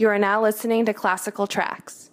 You are now listening to Classical Tracks.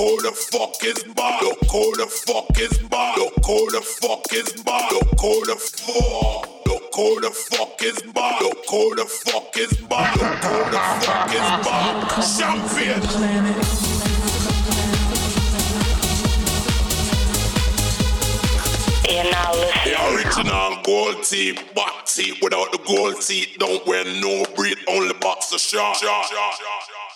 Who the fuck is bad. Look who the fuck is bad. Look who the fuck is bad. Look who the fuck. Look who the fuck is bad. Look who the fuck is bad. Look who the fuck is bad. Champion. The original gold teeth, back teeth without the gold teeth. Don't wear no breed, only boxer short.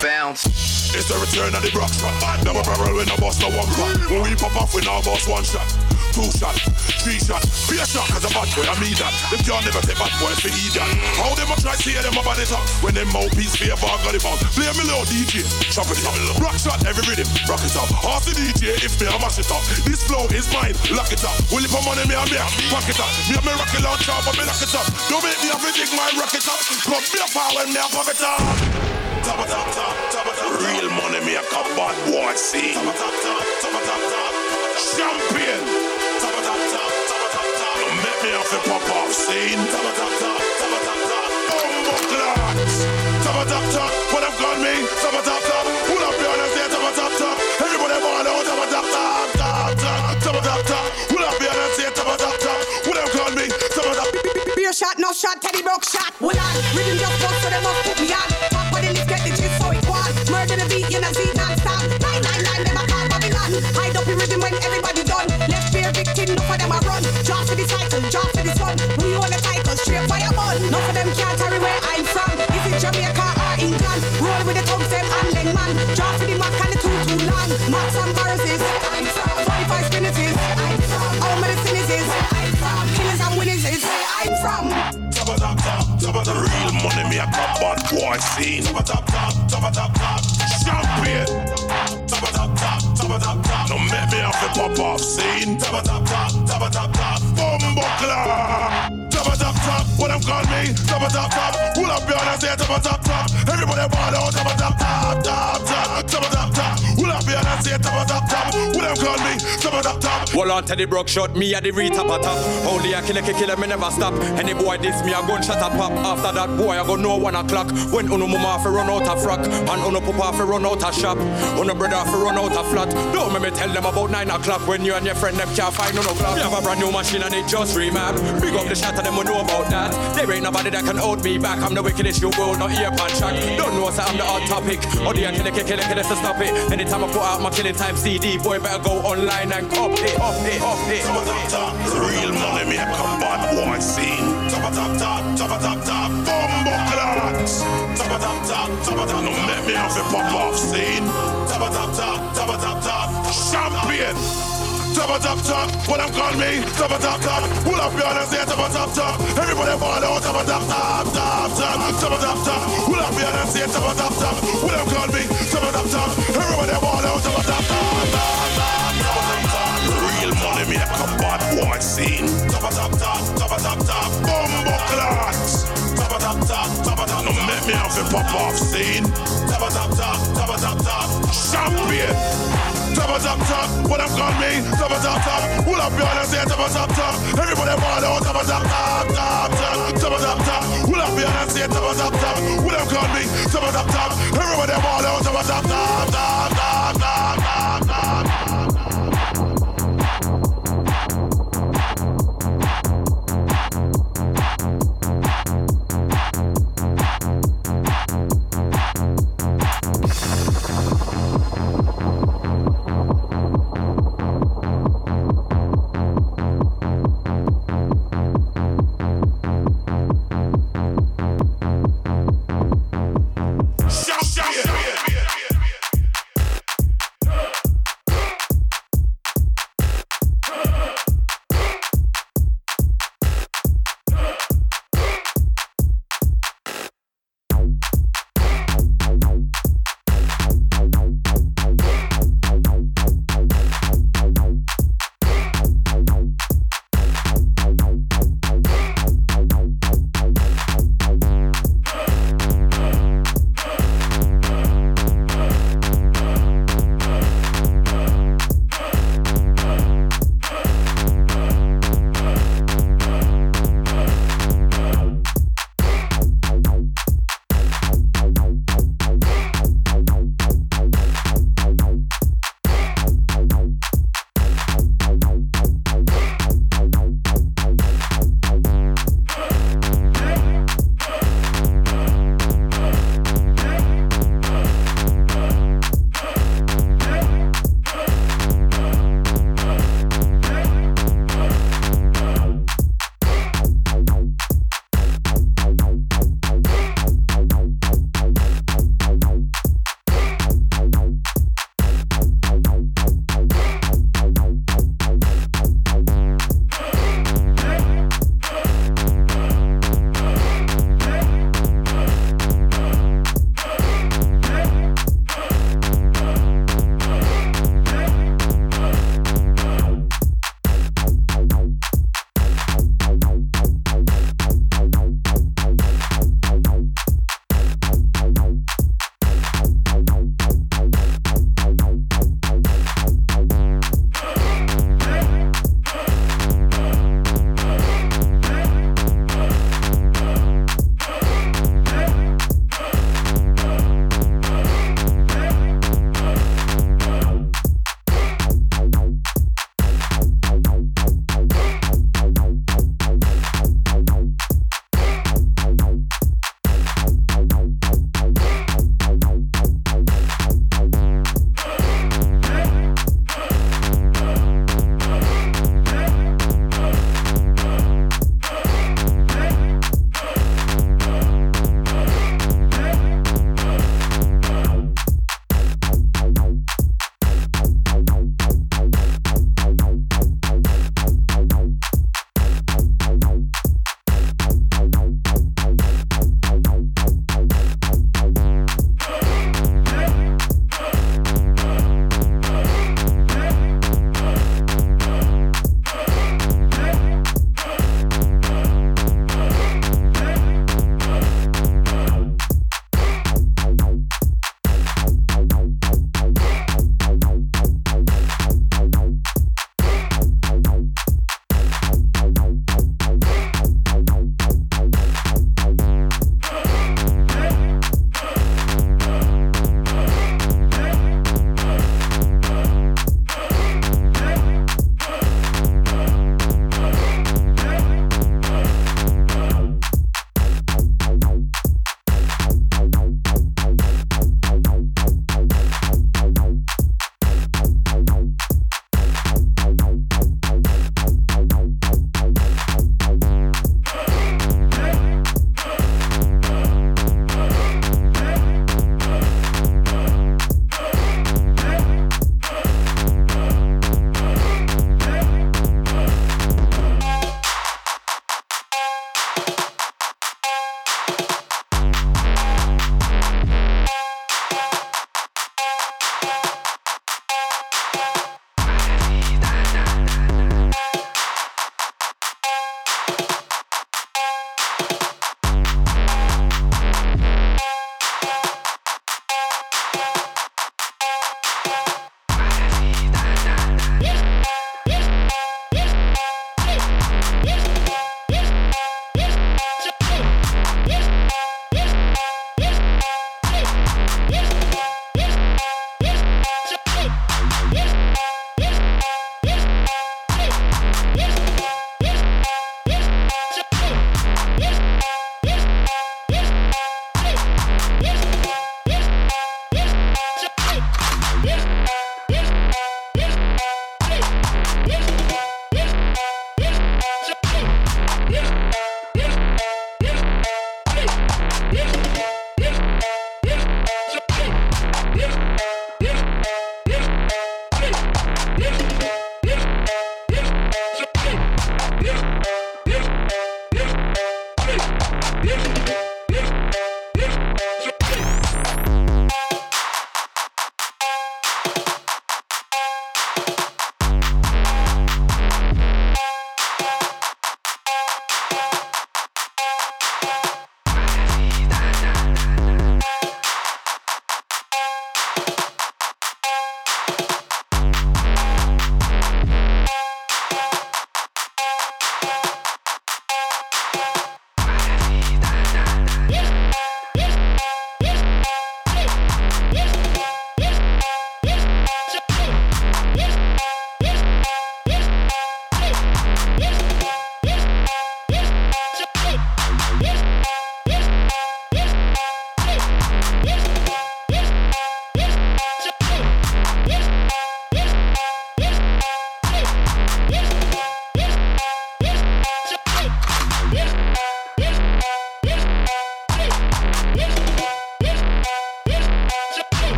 Bounce. It's the return of the rock shot. Never barrel when I bust no one crack. When we pop off, we now bust one shot two shot, three shot, be a shot cause a bad boy, I mean that. Them can't never take bad boys for idiot. How them a try see them about it up when them mouthpiece fear bar got it on. Play me low DJ, chop it up. Rock shot every rhythm, rock it up. Ask the DJ if me I mash it up. This flow is mine, lock it up. Will it for money me and me, pack it up. Me and me rock it launch up, but me lock it up. Don't make me have to dig my rock it up. Come me a power when me a pop it up. Top top, top it up. Real money me a cup bad boy see. Top it up, top, top it up, top. Champion me off the pop off tap, bumbo clocks. Tabba tap tap, what have got me? Tabba tap tap, pull up your hands there, tabba tap tap. Everybody ball out, tabba tap tap, tap tap, tabba tap tap. Pull up your hands there, tabba tap tap. What have got me? Tabba tap. Beer shot, no shot, Teddy Brook shot. Hold on, rhythm just them call me? Top of top top, pull up your hands say top of top top. Everybody ball out, top of top top, top top, top top. Pull up your hands say top of top top. What them call me? Top of top top. Hold on, Teddy Brook shot me at the retap a top. Only a killer, killer, me never stop. Any boy this me, a gun shot a pop. After that boy, I go no one o'clock. When uno mama fi run out of frock, and uno papa fi run out of shop, uno brother fi run out of flat. Don't make me tell them about nine o'clock when you and your friend them can't find no clock. We have a brand new machine and it just remap. Big up the shot of them we know about that. There ain't nobody that can hold me back. I'm the wickedest you will not hear pan track. Don't know so I'm the hot topic. Or the killer, killer, killer, so stop it. Anytime I put out my killing time CD, boy better go online and cop it, up it, up it. Top top top, real money me a come bad boy scene. Top top top, top top top, bumbo clocks. Top top top, top top, no make me have to pop off scene. Top top top, top top top, champion. Top top top, what them call me? Top top top, pull up your hands there, top top top. Everybody ball out, top top top, top top, top top top. Pull up your hands there, top top top. What them call me? Top top top. Everybody ball out, top top, top top top. A bad boy scene. Top top top, top top top. Bumbo clocks. Top top top, top top. No make me have to pop off scene. Top top top, top top top. Champion. Top top top, what them call me? Top top top. Pull up your hands say top top top. Everybody ball out, top top top, top top, top top top. Pull up your hands say top top top. What them call me? Top top top. Everybody ball out, top top top, top top, top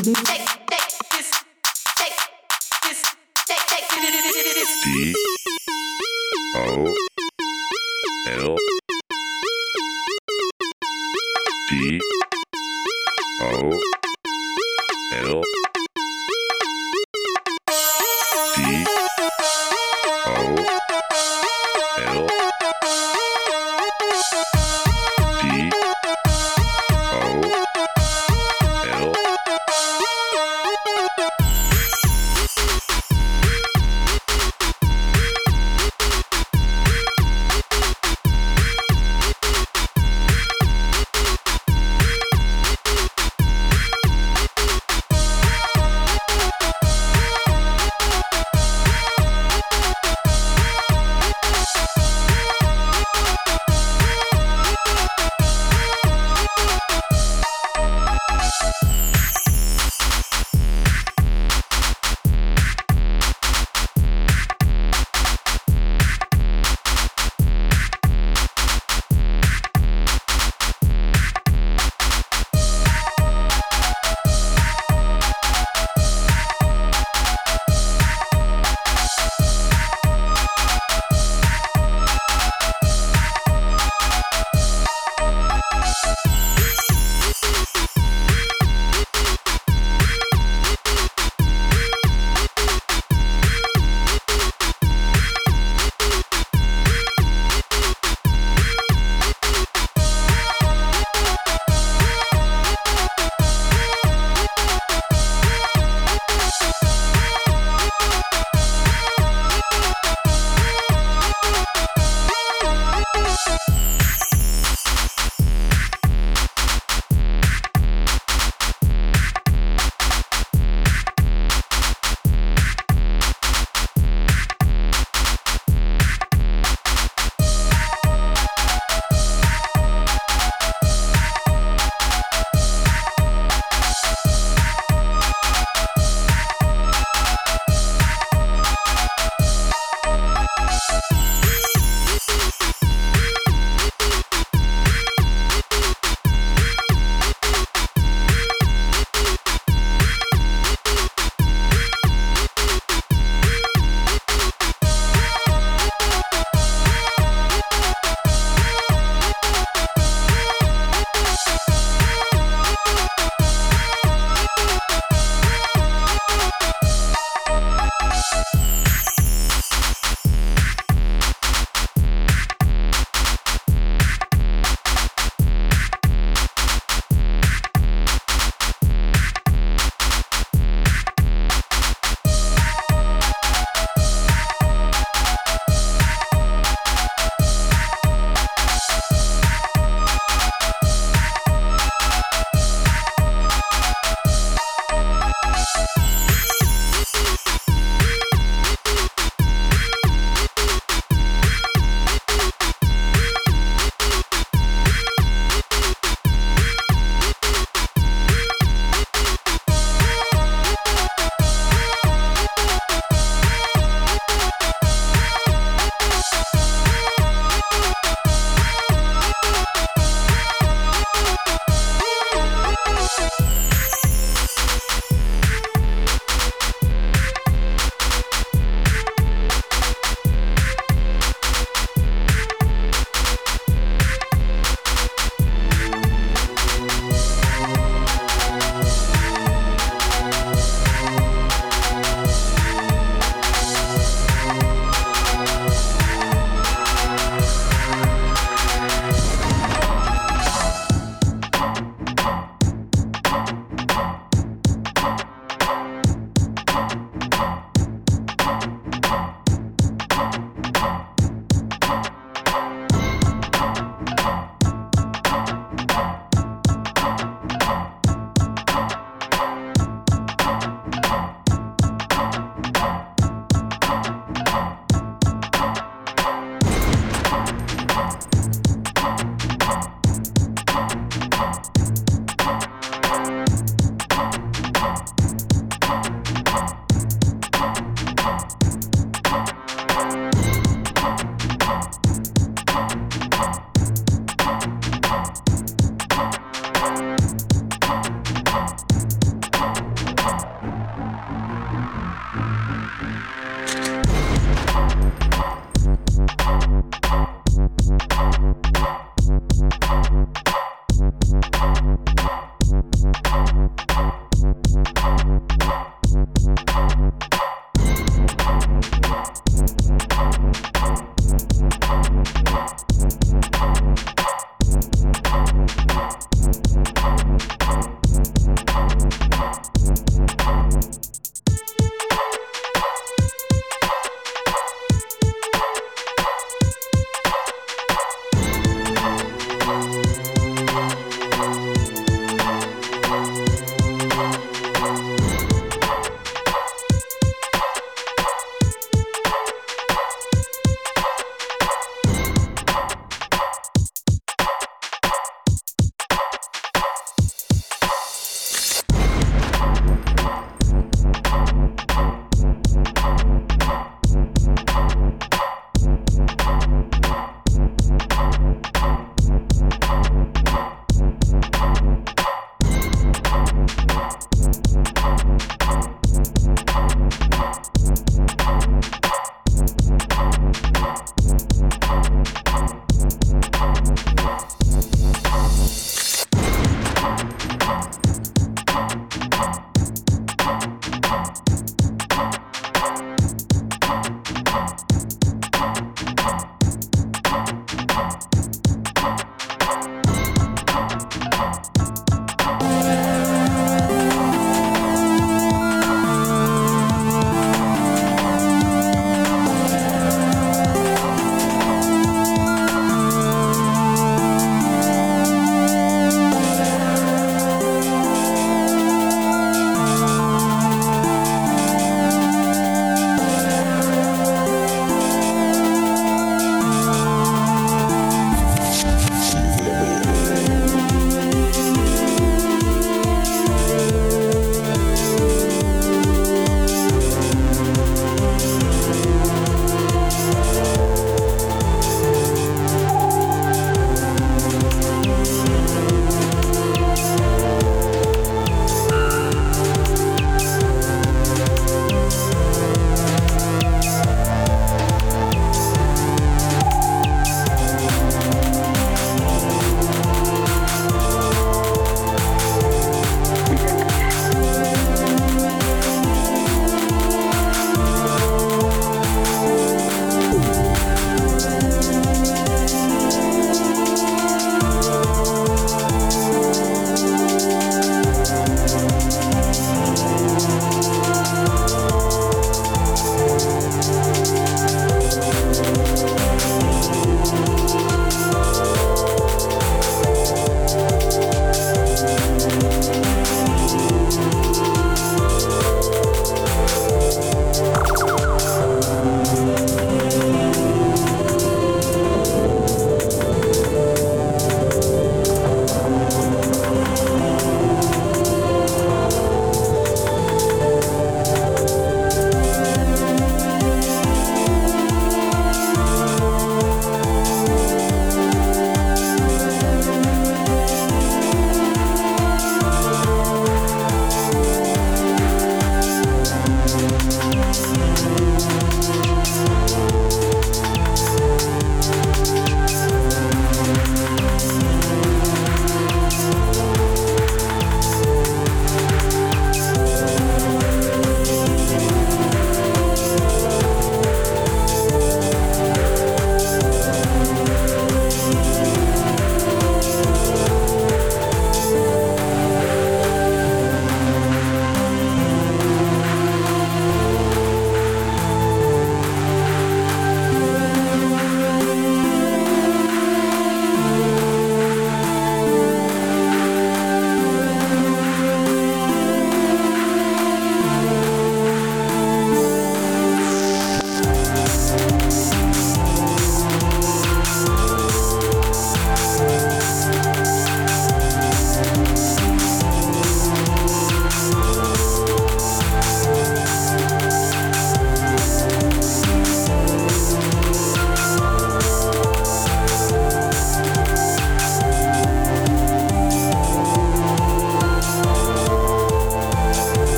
D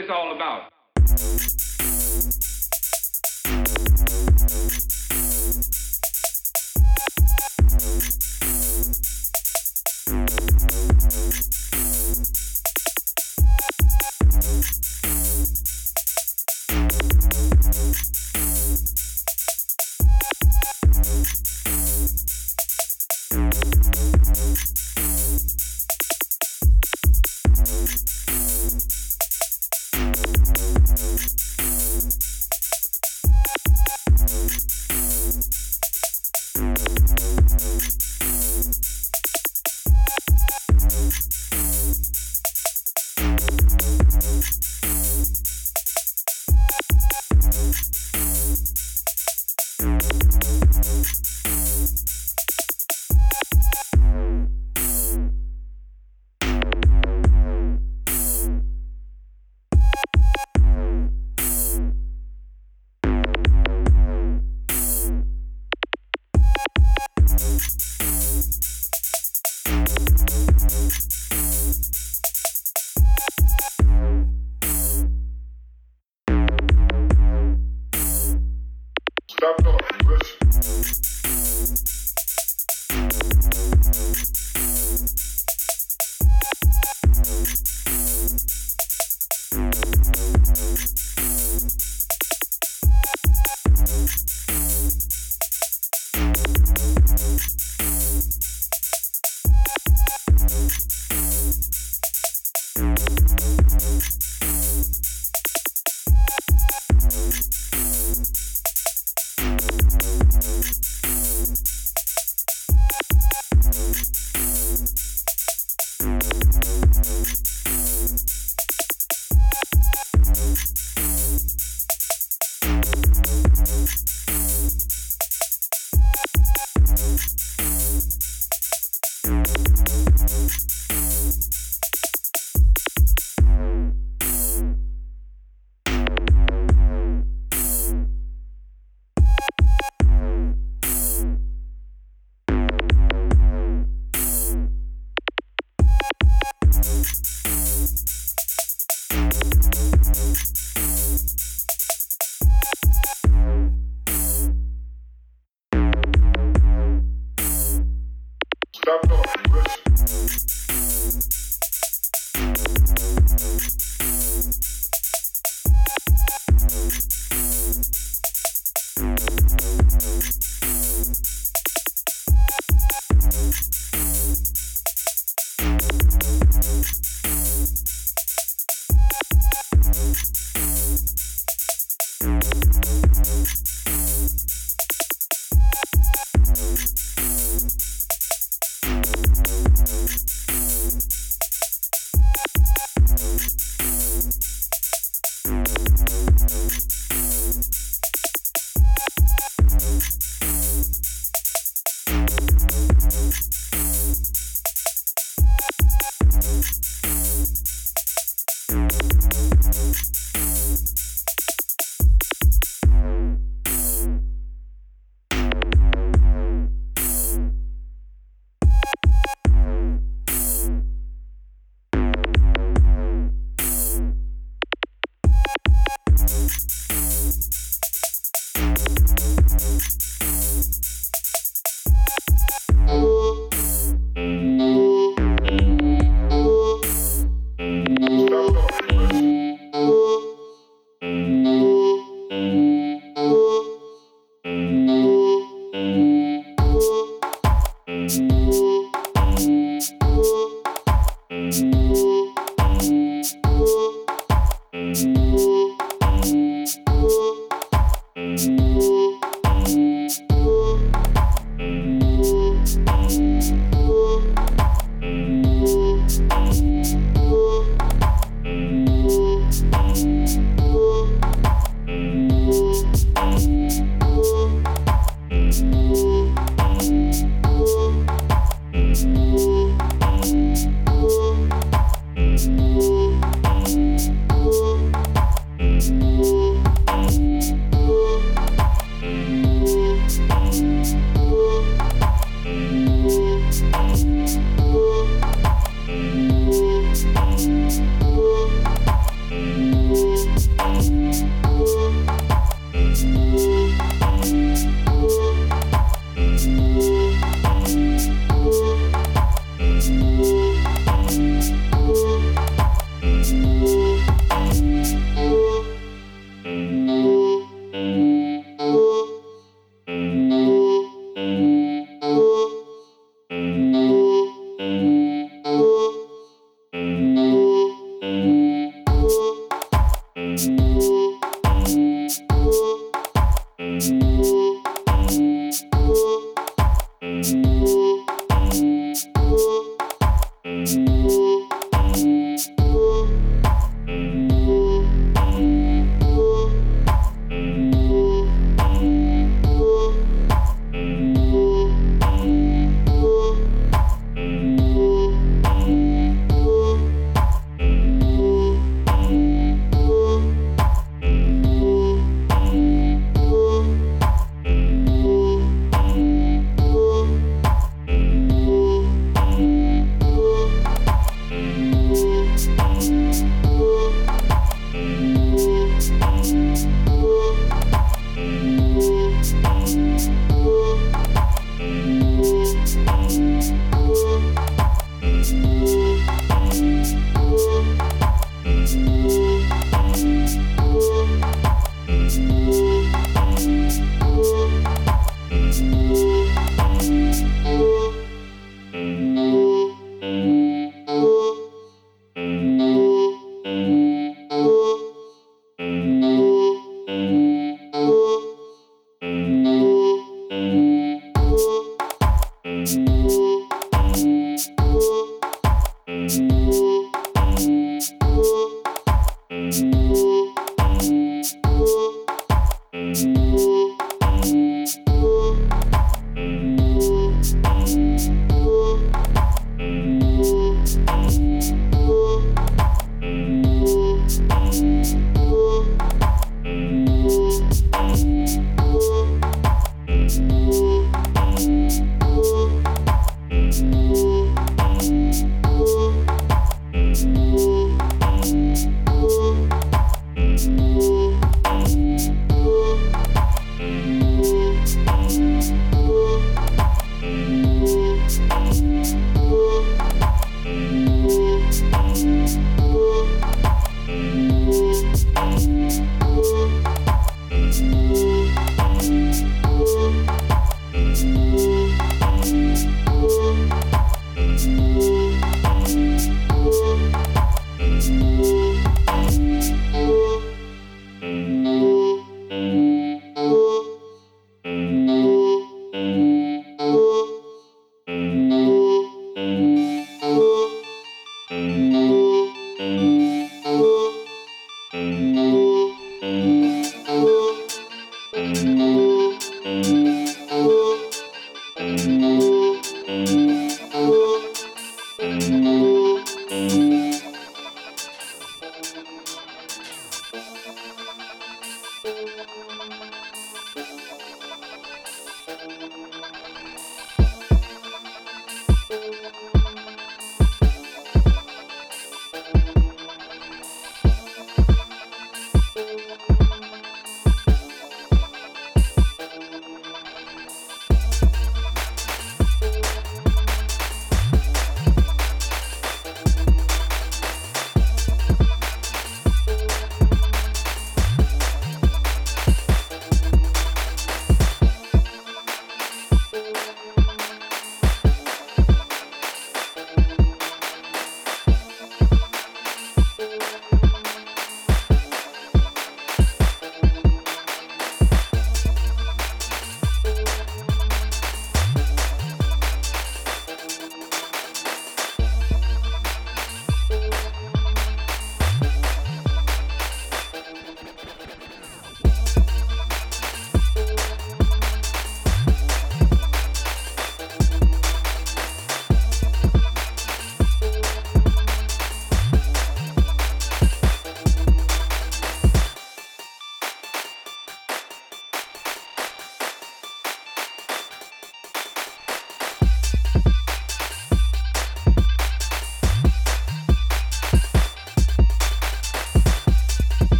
this all about?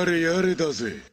やれやれだぜ。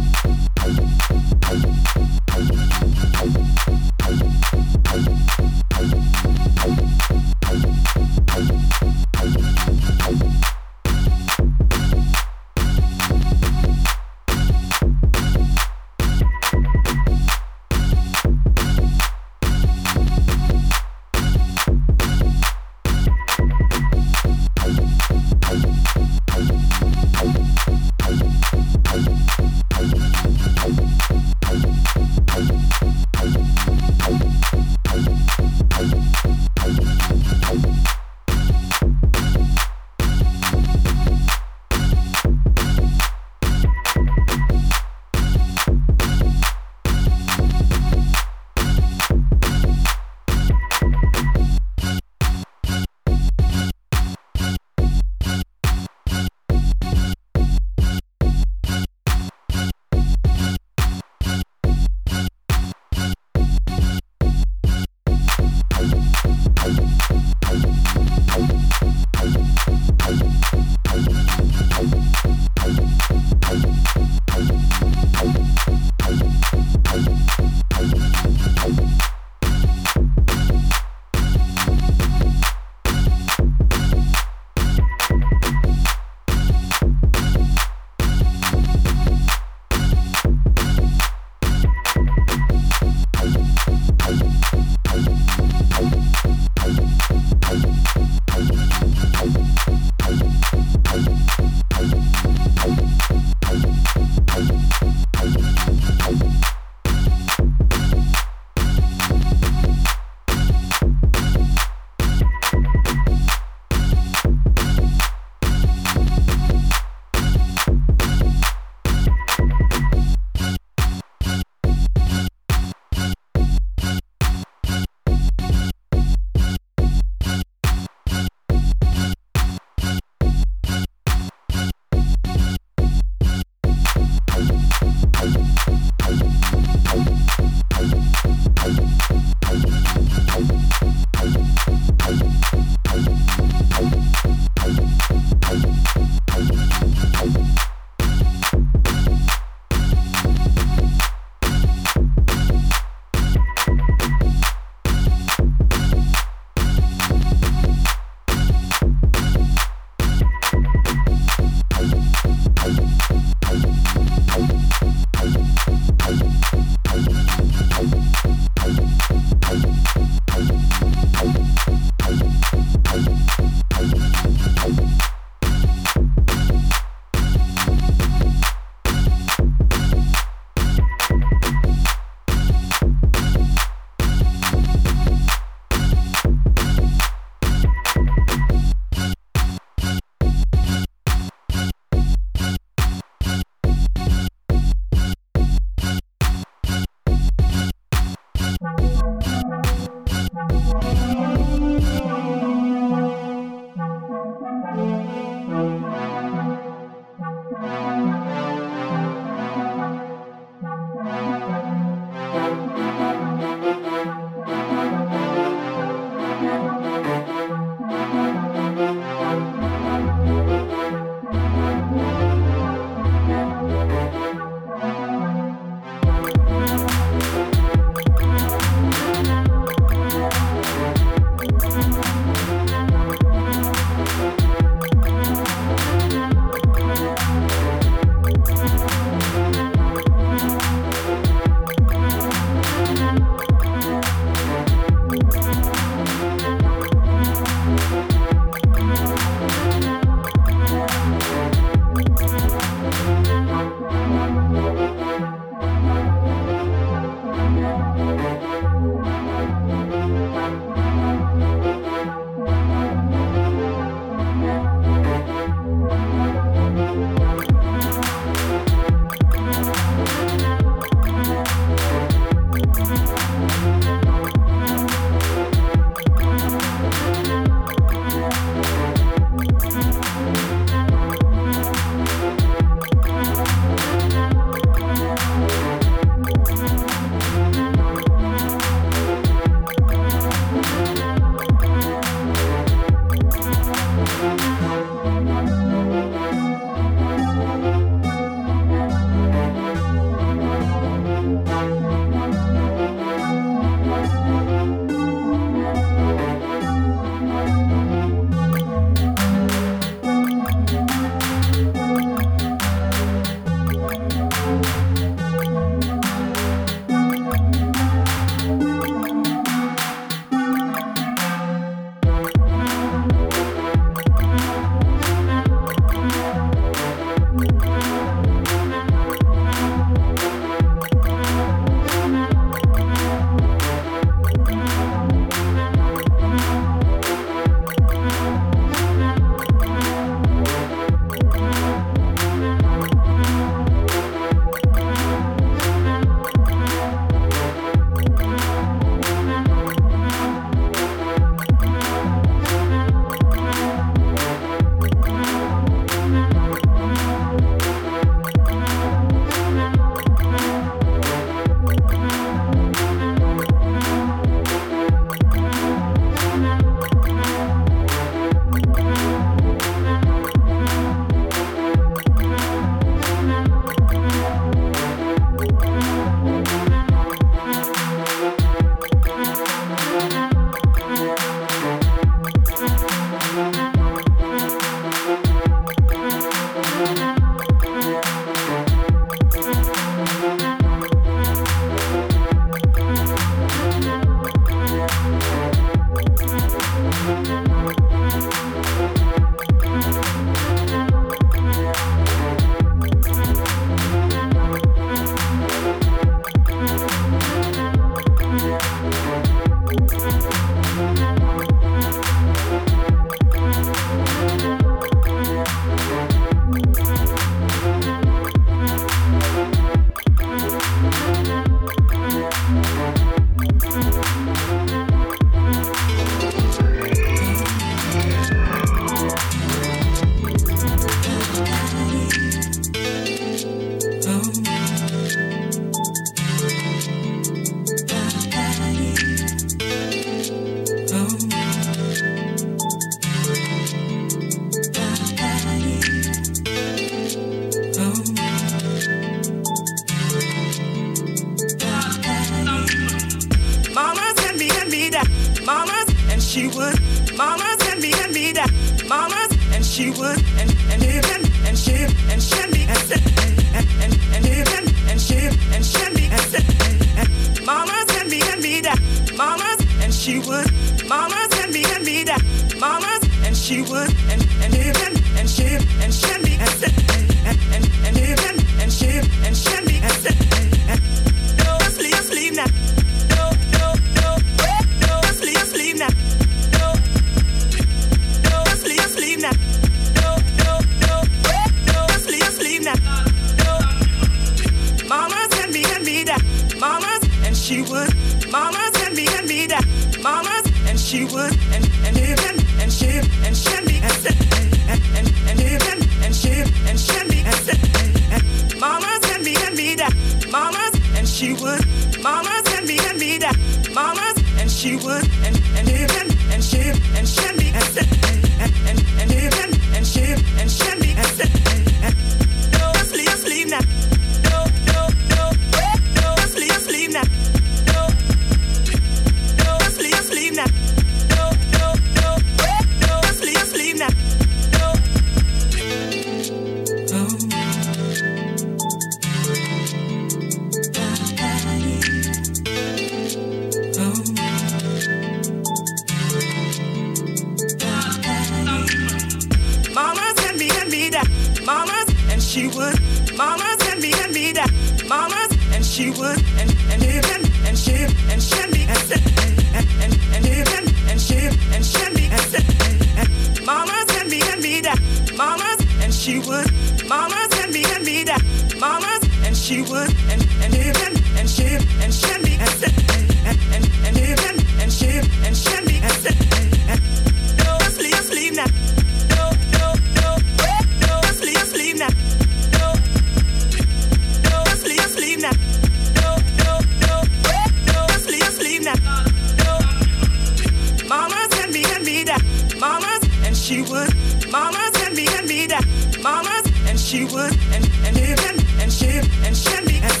That. Mamas and she would. Mama send me and me that. Mamas and she would and and even and she and she me and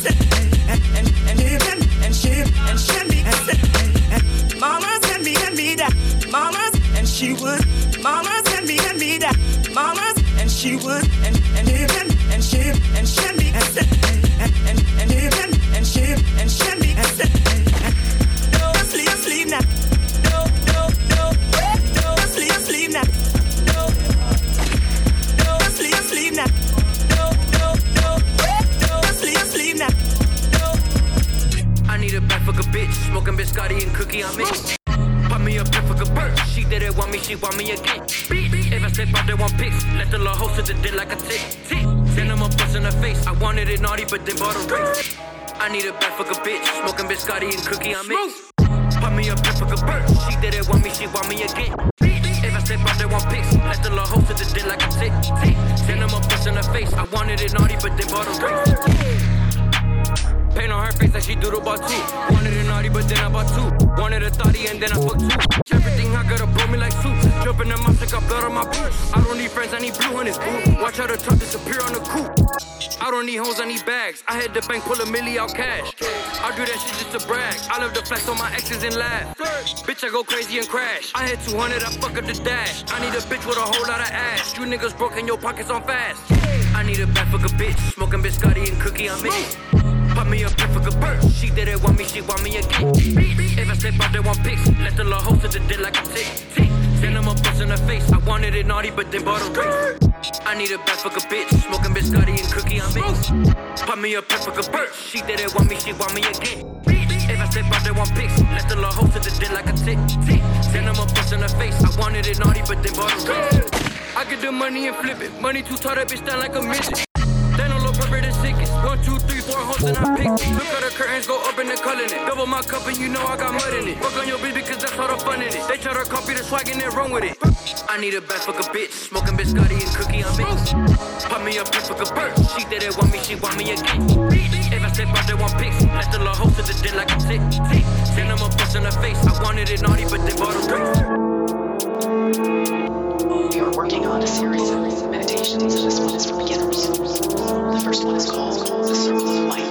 and and even and she and she me and Mama send me and me that. Mamas and she would. Mama send me and me that. Mamas and she would and and even and she and she me and and and even and she and she biscotti and cookie on me. Pop me a fuck a bird. She did it want me, she want me again. If I step out, they want pics. Let the law host the dick like a tick. tick. Send them a bust in the face. I wanted it naughty, but then bought a race. I need a bad fuck a bitch, smoking biscotti and cookie on me. Pop me a bad fuck a bird. She did it want me, she want me again. If I step out, they want pics. Let the law host the dick like a tick. tick. Send them a bust in the face. I wanted it naughty, but then bought a race. Paint on her face like she doodle about two. Wanted it naughty, but then I bought two. Wanted a thotty and then I fucked two. Everything I gotta blow me like soup. Jump in mouth, I got blood on my boots. I don't need friends, I need blue on his boot. Watch how the truck disappear on the coupe. I don't need hoes, I need bags. I had the bank pull a milli out cash. I do that shit just to brag. I love the flex on my exes and laugh. Bitch, I go crazy and crash. I had 200, I fuck up the dash. I need a bitch with a whole lot of ass. You niggas broke and your pockets on fast. I need a bad fuck a bitch. Smoking biscotti and cookie me. Pop me a pick for good bird. She did it want me, she want me again. If I step out, they want pics. Let the law host the dick like a tick. tick. Send them a bust in the face. I wanted it naughty, but then bought a race. I need a bad fuck a bitch. Smoking biscotti and cookie on me. Pop me a pick for good bird. She did it want me, she want me again. If I step out, they want pics. Let the law host the dick like a tick. tick. Send them a bust in the face. I wanted it naughty, but then bought a race. I get the money and flip it. Money too tall, that bitch down like a midget. Then a little pepper the sickest. Two, three, four hoes and I picked it. Look how the curtains go up and they're culling it. Double my cup and you know I got mud in it. Fuck on your bitch because that's all the fun in it. They try to copy the swag and they're wrong with it. I need a bad fuck a bitch. Smoking biscotti and cookie on me. Pop me pick for a bird. She did it want me, she want me again. If I step out, they want pics. Let the law host of the dick like a tick. tick. Send them a bust in the face. I wanted it naughty, but they bought a race. We are working on a series of meditations. This one is for beginners. The first one is called The Circle of Light.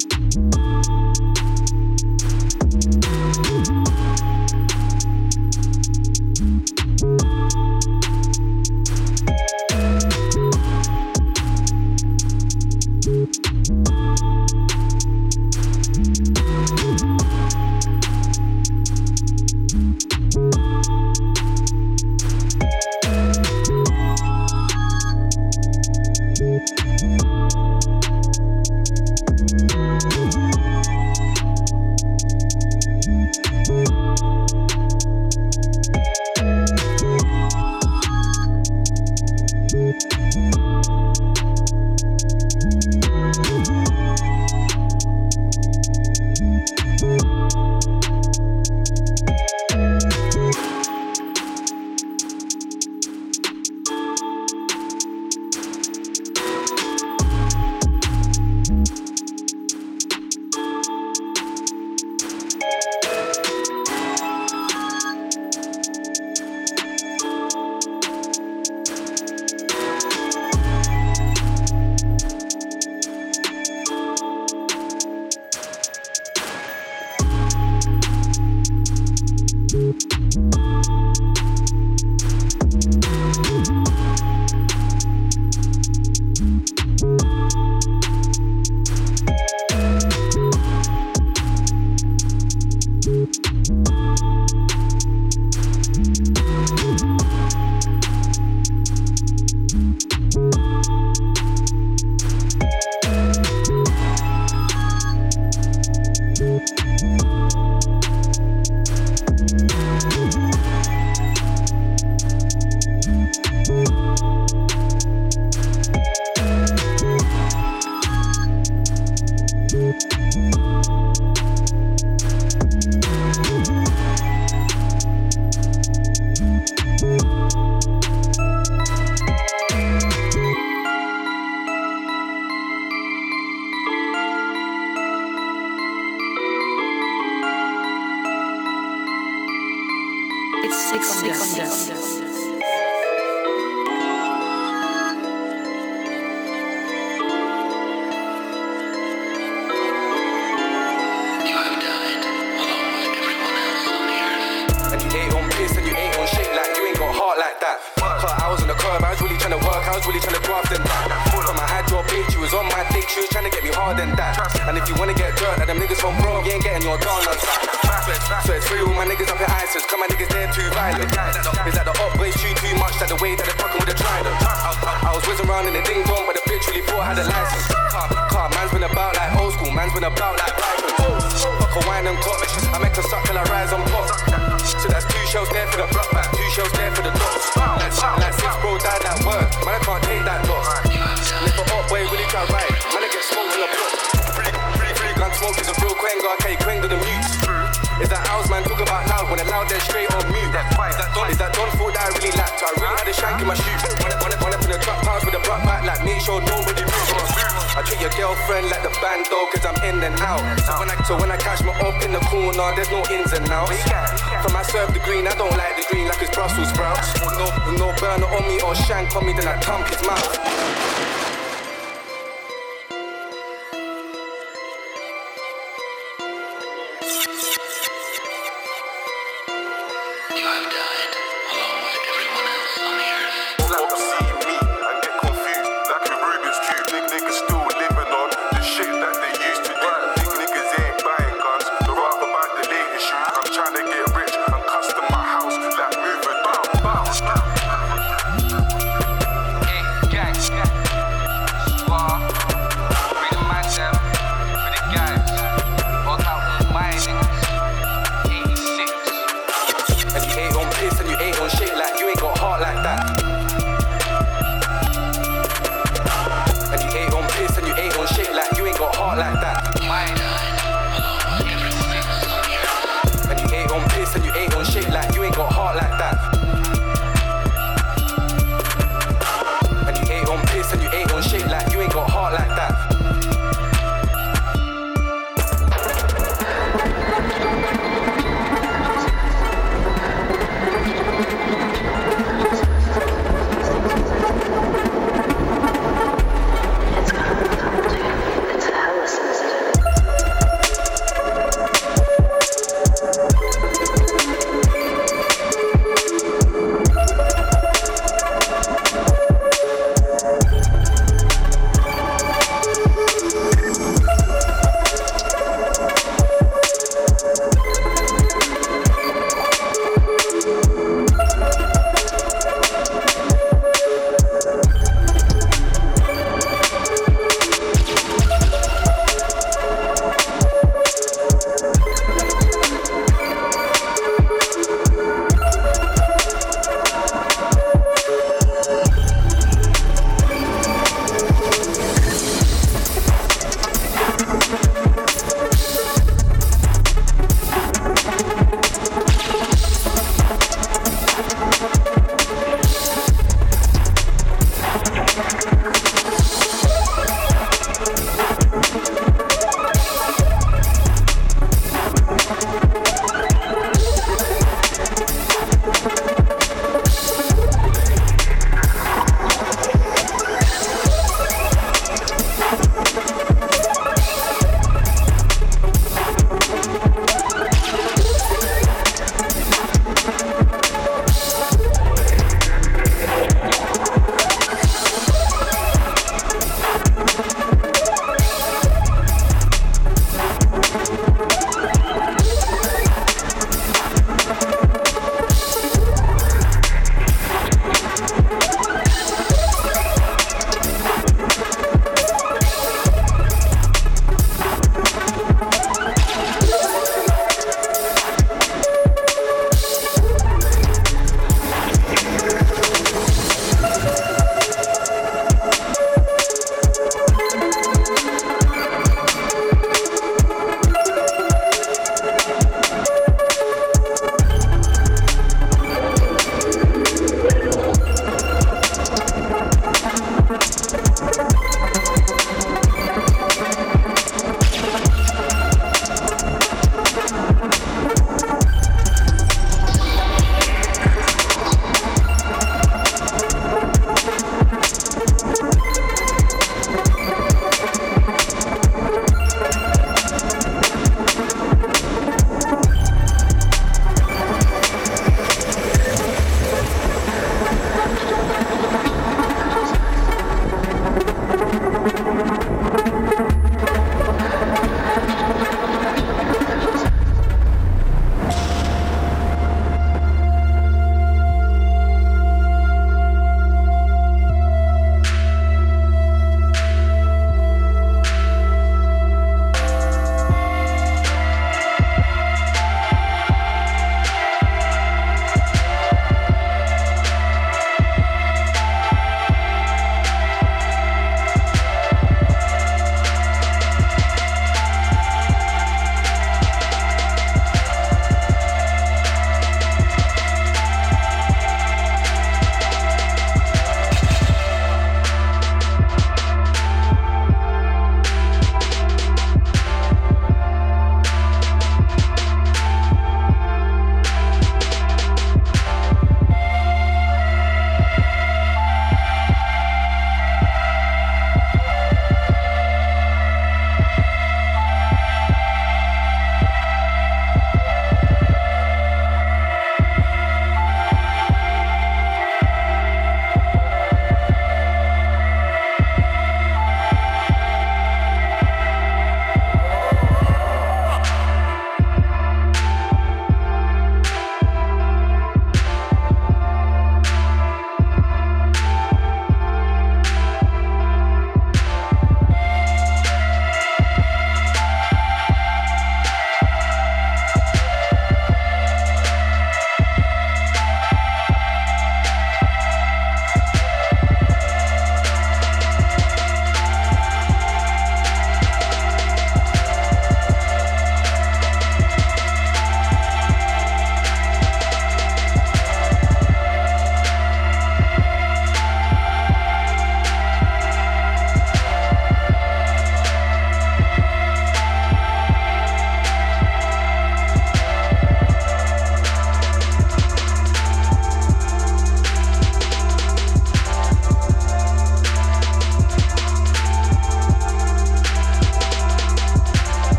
Thank you.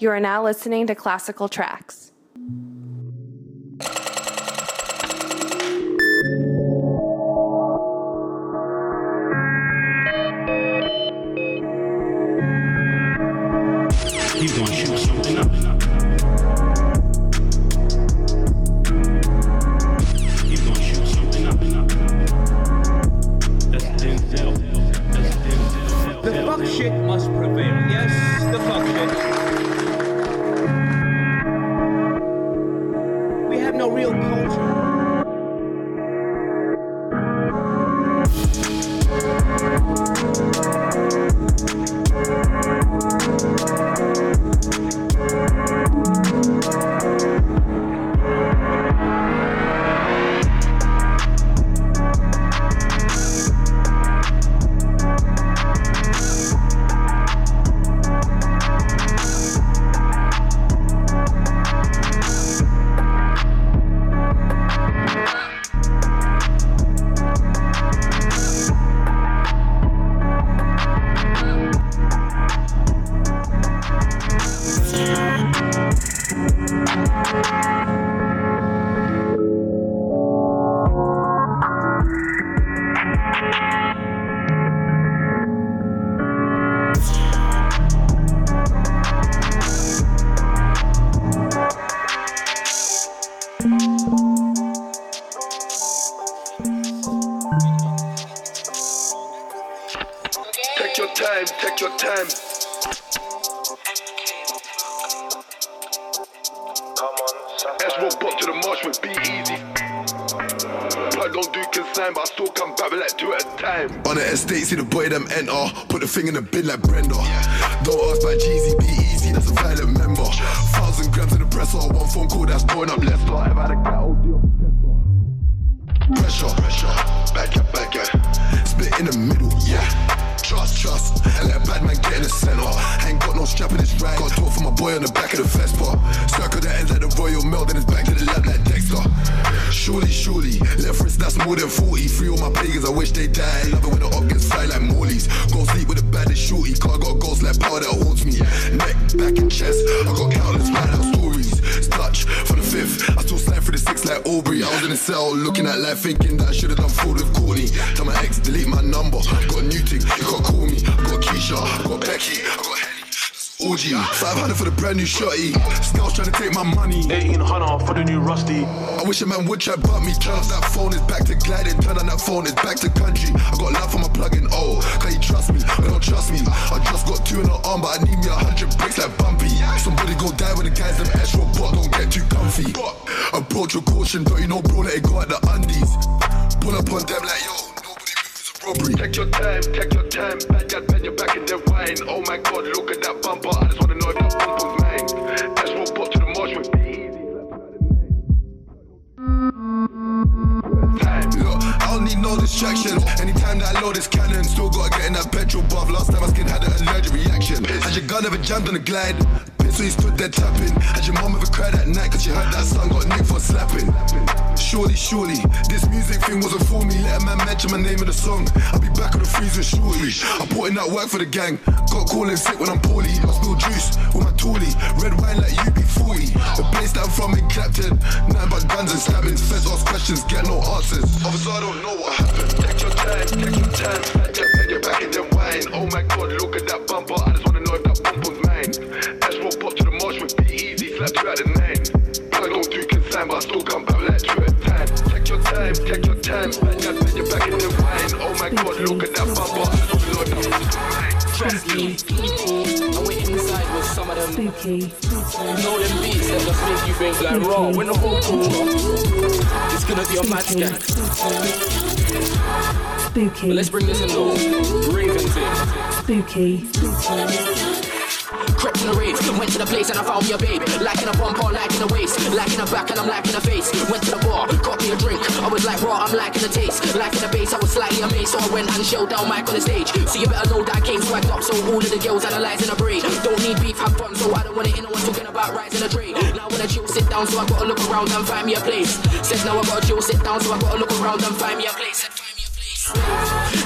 You are now listening to classical tracks. For the brand new shotty. Scouts trying to take my money. 1800 for the new Rusty. I wish a man would try but me. Turn off that phone, it's back to gliding. Turn on that phone, it's back to country. I got love for my plug-in. Oh, can you trust me? Or don't trust me. I just got two in the arm, but I need me a hundred bricks like Bumpy. Somebody go die with the guys, them extra but don't get too comfy. But Approach with caution, don't you know, bro, that it go at the undies. Pull up on them like, yo, nobody moves a robbery. Take your time, take your time. Bad guy, bend your back in the wine. Oh my god, look at that bumper. Distractions. Anytime that I load this cannon, still gotta get in that petrol buff. Last time my skin had an allergic reaction. Had your gun ever jammed on the glide? Pistol you stood there tapping. Had your mom ever cried at night cause she heard that son got nicked for slapping? Surely, surely, this music thing wasn't for me. Let a man mention my name in the song. I'll be back on the freezer shortly. I put in that work for the gang. Got calling sick when I'm poorly. I spill juice with my toolie. Red wine like UB40. The place that I'm from in Clapton. Nothing but guns and stabbings. Feds ask questions, get no answers. Officer, I don't know Take your time, take your time. Guy, your back in their wine. Oh my god, look at that bumper. I just wanna know if that bumper's mine. As robot to the marsh with be easy. Slap you out the nine. Plug don't do consign, but I still come back like two at a time. Take your time, take your time. Guy, bend your back in their wine. Oh my god, look at that bumper. I just wanna know if that bumper's mine. Trust me, I went inside with some of them. Spooky. You know them beats that just make you think like raw. When the whole drop, it's gonna be a mad scan. Spooky. But let's bring this in though. Raven thing. Spooky. Crept in the rave, went to the place and I found me a babe. Like in a bumper, like in the waist, like in the back and I'm like in the face. Went to the bar, got me a drink. I was like, raw, I'm liking the taste. Like in the bass, I was slightly amazed, so I went and shelled down Mike on the stage. So you better know that I came swagged up, so all of the girls analyzing the braid. Don't need beef, have fun, so I don't want it in. No one talking about rising the trade. Now I wanna chill, sit down, so I gotta look around and find me a place. Said now I gotta chill, sit down, so I gotta look around and find me a place. Said, find me a place.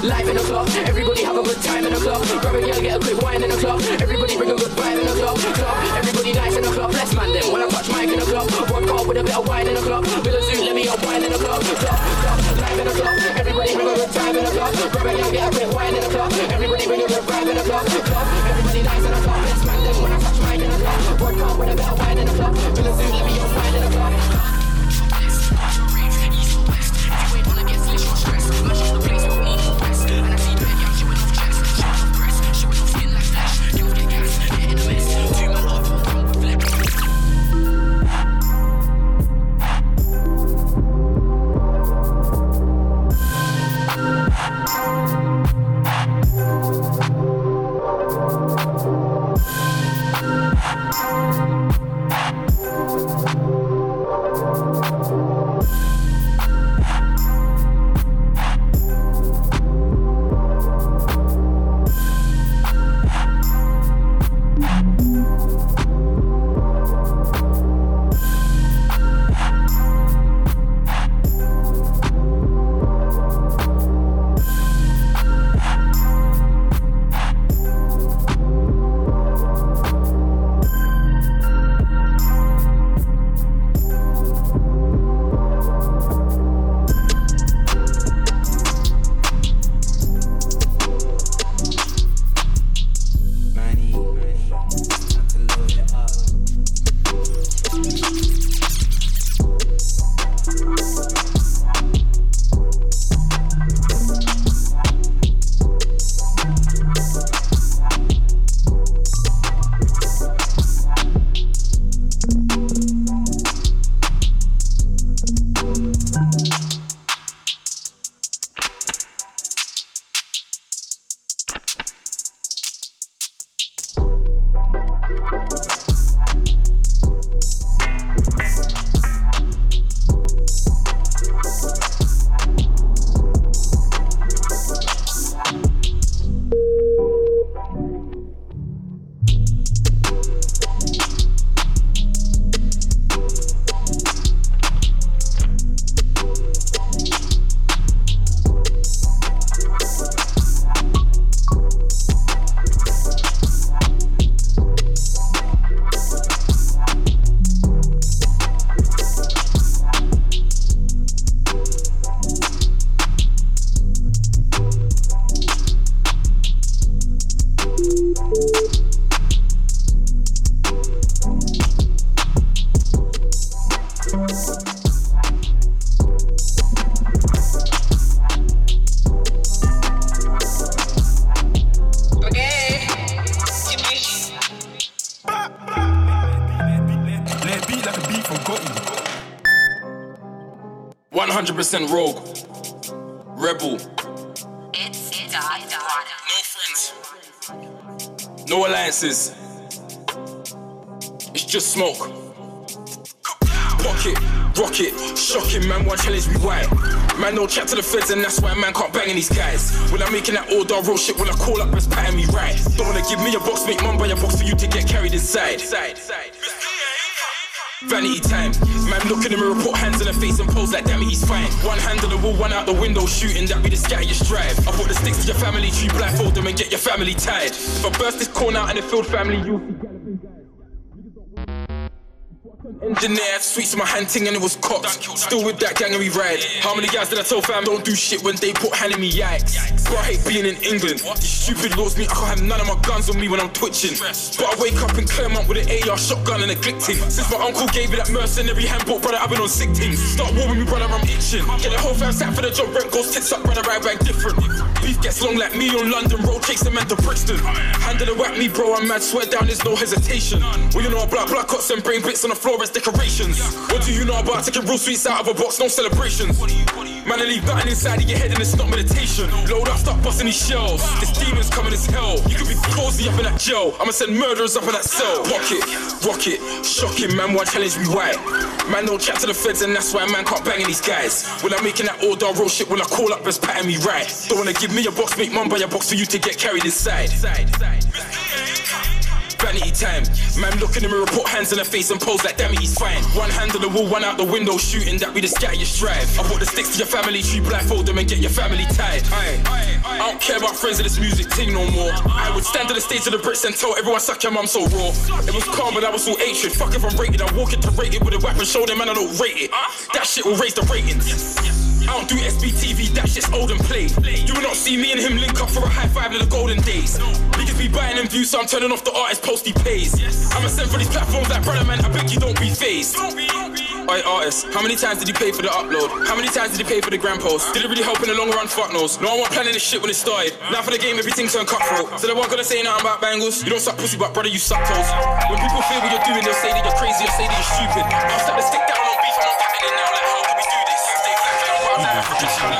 Live in the club, everybody have a good time in the club. Grab a girl, get a quick wine in the club. Everybody bring a good vibe in the club. Club, everybody nice in the club. Bless man them when I touch mic in the club. Work hard with a bit of wine in the club. A suit, let me up wine in the club. Club, club, live in the club. Everybody bring a good time in the club. Grab a girl, get a quick wine in the club. Everybody bring a good vibe in the club. Club, everybody nice in the club. Bless man them when I touch mic in the club. Work hard with a bit of wine in the club. A suit, let me up wine in the club. 100% rogue. Rebel. No friends. No alliances. It's just smoke. Pocket, rocket, shocking, man. One challenge me why. Man, don't chat to the feds, and that's why man can't bang in these guys. When I'm making that order, real shit, when I call up, best patting me right? Don't wanna give me a box, make mum buy a box for you to get carried inside. Vanity time. Man, look in the mirror, put hands in the face and pose like damn it, he's fine. One hand on the wall, one out the window, shooting, that be the scatter your strive. I put the sticks to your family tree, blindfold them and get your family tied. If I burst this corner out in the field family, you Engineer, sweets in my hand ting and it was cocked. Still with that gang and we ride. How many guys did I tell fam don't do shit when they put hand in me? Yikes. Bro, I hate being in England. These stupid laws mean I can't have none of my guns on me when I'm twitching. But I wake up in Claremont with an AR shotgun and a ting. Since my uncle gave me that mercenary handbook, brother, I've been on sick things. Start war with me, brother, I'm itching. Get the whole fam sat for the job, rent goes tits up, brother, ride back different. Beef gets long like me on London Road, chasing man to Brixton. Handle it whack me, bro, I'm mad, swear down, there's no hesitation. Well, you know, I black black cuts and brain bits on the floor as decorations. What do you know about taking real sweets out of a box? No celebrations. Man, I leave nothing inside of your head and it's not meditation. Load up, stop busting these shells. This demon's coming as hell. You could be cozy up in that jail. I'ma send murderers up in that cell. Pocket, rocket, shocking, man. Why challenge me why? Man, don't chat to the feds and that's why man can't bang in these guys. When I'm making that order, real shit, when I call up, best patting me right. Don't wanna give me a box, make mum buy a box for you to get carried inside. Vanity time. Man, look in the mirror, put hands in the face and pose like damn it, he's fine. One hand on the wall, one out the window, shooting that we just scatter your strive. I put the sticks to your family tree, blindfold them and get your family tied. Aye. I don't care about friends of this music thing no more. I would stand on the stage of the Brits and tell everyone suck your mum so raw. It was calm, but I was all hatred. Fuck if I'm rated, I walk into rated with a weapon, show them man I don't rate it. That shit will raise the ratings. I don't do SBTV, that shit's old and played. You will not see me and him link up for a high five in the golden days. Niggas be buying them views, so I'm turning off the artist post he pays. I'ma send for these platforms like brother man, I beg you don't be phased. Oi, artist, how many times did you pay for the upload? How many times did you pay for the grand post? Did it really help in the long run? Fuck knows. No one was planning this shit when it started. Now for the game, everything turned cutthroat. So they weren't gonna say nothing about bangles. You don't suck pussy, but brother, you suck toes. When people feel what you're doing, they'll say that you're crazy or say that you're stupid. I'm starting to stick down on beef, I'm not it now. Like, African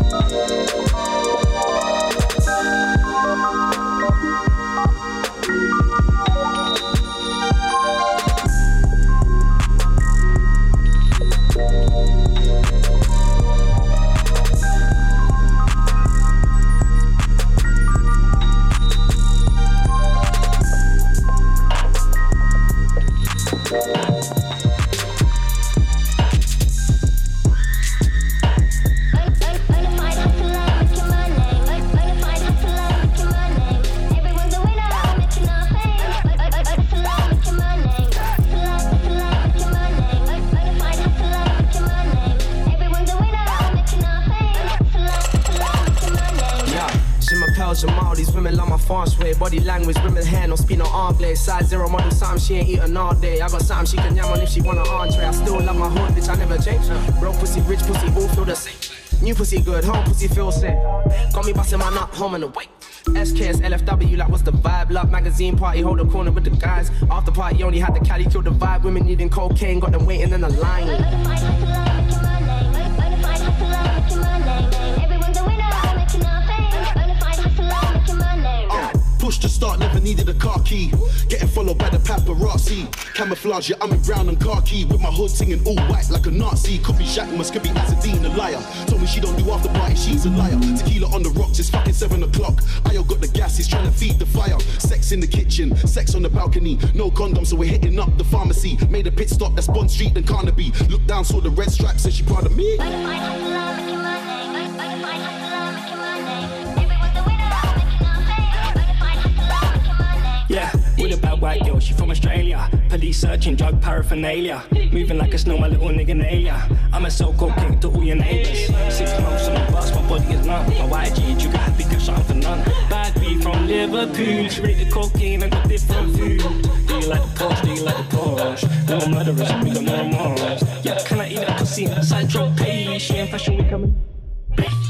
Música she ain't eating all day. I got something she can yam on if she want an entree. I still love my hood, bitch, I never change. Broke pussy, rich pussy, all feel the same. New pussy good, home pussy feel sick. Got me busting my nut, home and away. SKS LFW, like what's the vibe? Love magazine party, hold a corner with the guys. After party, only had the Cali kill the vibe. Women needing cocaine, got them waiting in the line. Start, never needed a car key. Getting followed by the paparazzi. Camouflage, yeah, I'm in brown and khaki. With my hood singing all white like a Nazi. Could be Shackmas, could be Azzedine, a liar. Told me she don't do after party, she's a liar. Tequila on the rocks, it's fucking seven o'clock. Ayo got the gas, he's trying to feed the fire. Sex in the kitchen, sex on the balcony. No condom, so we're hitting up the pharmacy. Made a pit stop, that's Bond Street and Carnaby. Look down, saw the red stripes, said she proud of me. Yeah, with a bad white girl, she from Australia. Police searching drug paraphernalia. Moving like a snow, my little nigga Nalia. I'm a so-called king to all your neighbors. Six months on the bus, my body is numb. My YG, you got happy cause something for none. Bad B from Liverpool. She rate the cocaine and got different food. Do you like the Porsche? Do you like the Porsche? No murderers, we got no remorse. Yeah, can I eat a pussy? Sandro Pay, she in fashion, we coming. Track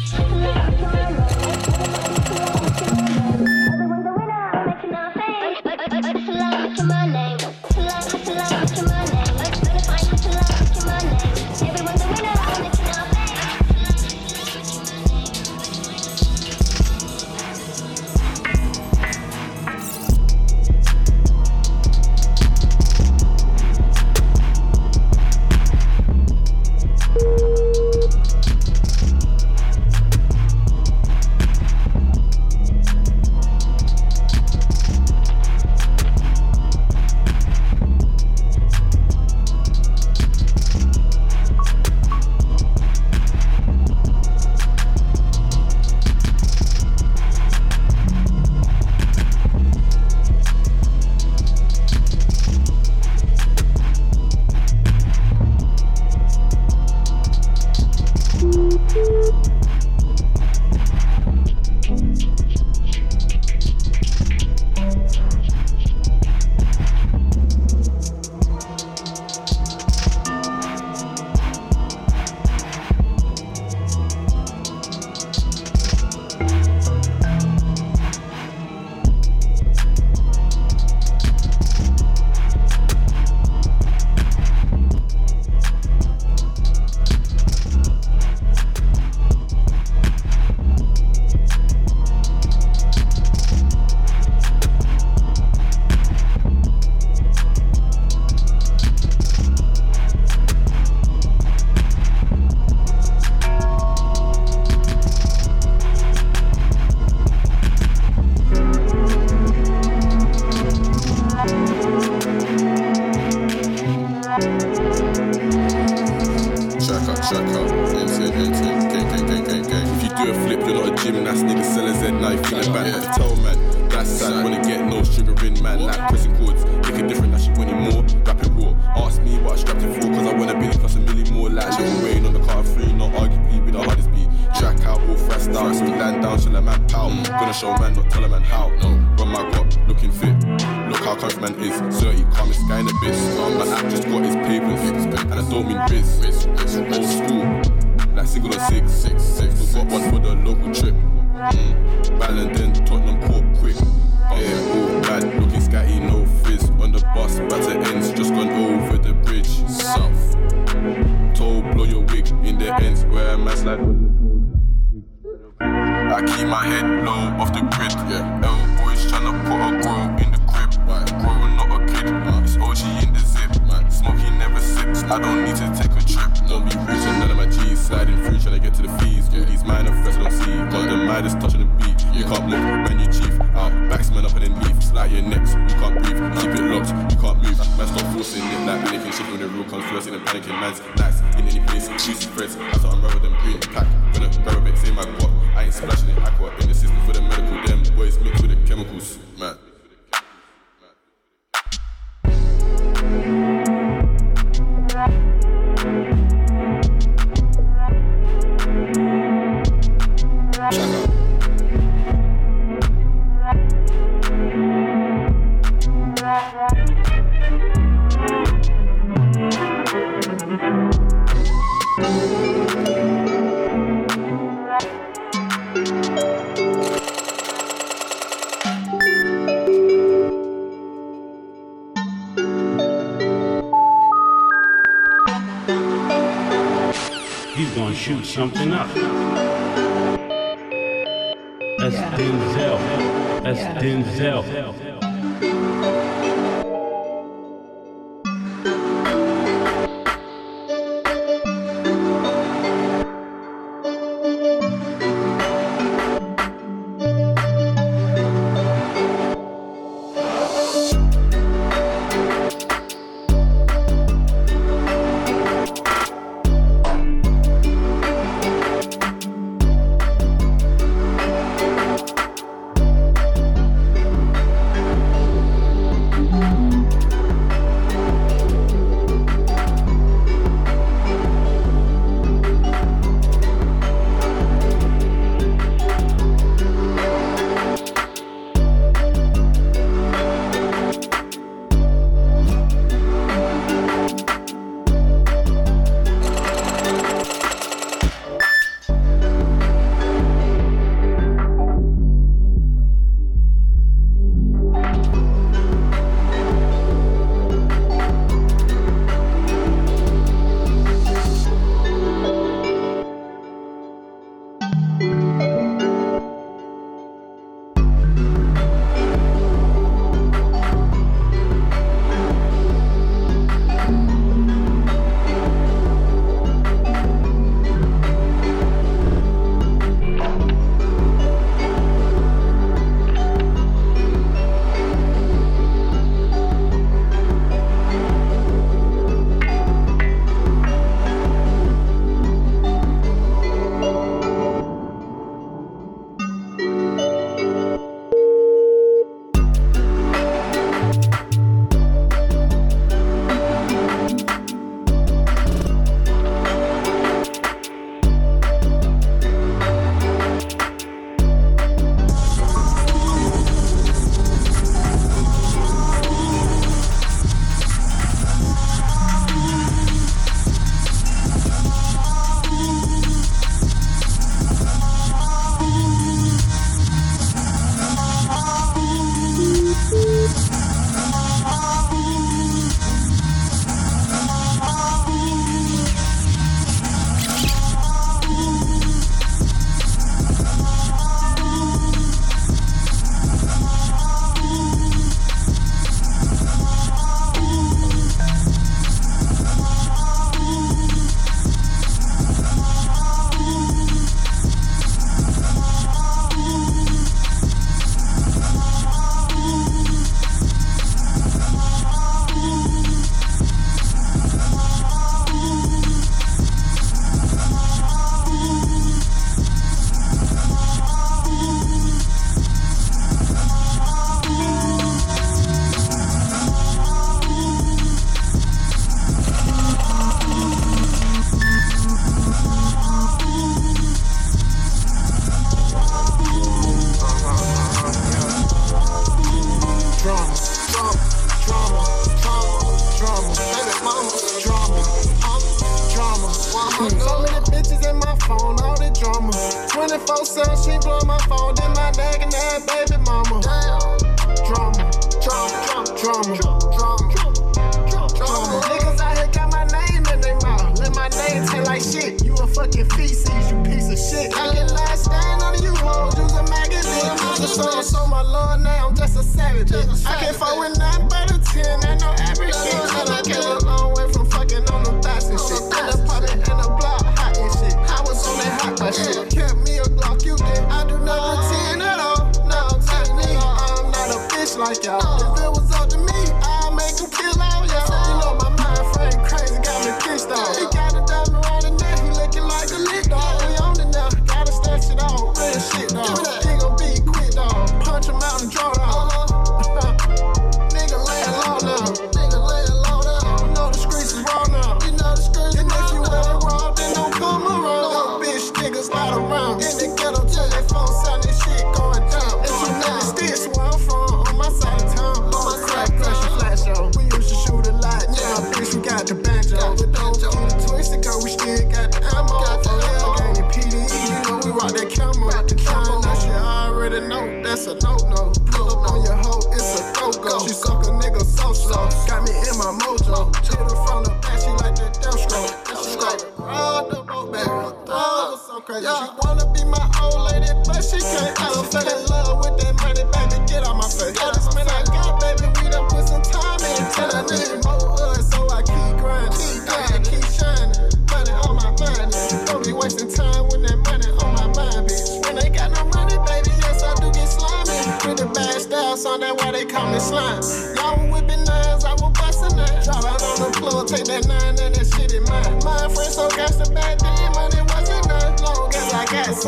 yeah.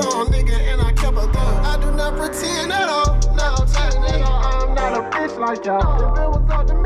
song, nigga, and I kept a gun. I do not pretend at all. No, I'm not a bitch like y'all. If it was up to me.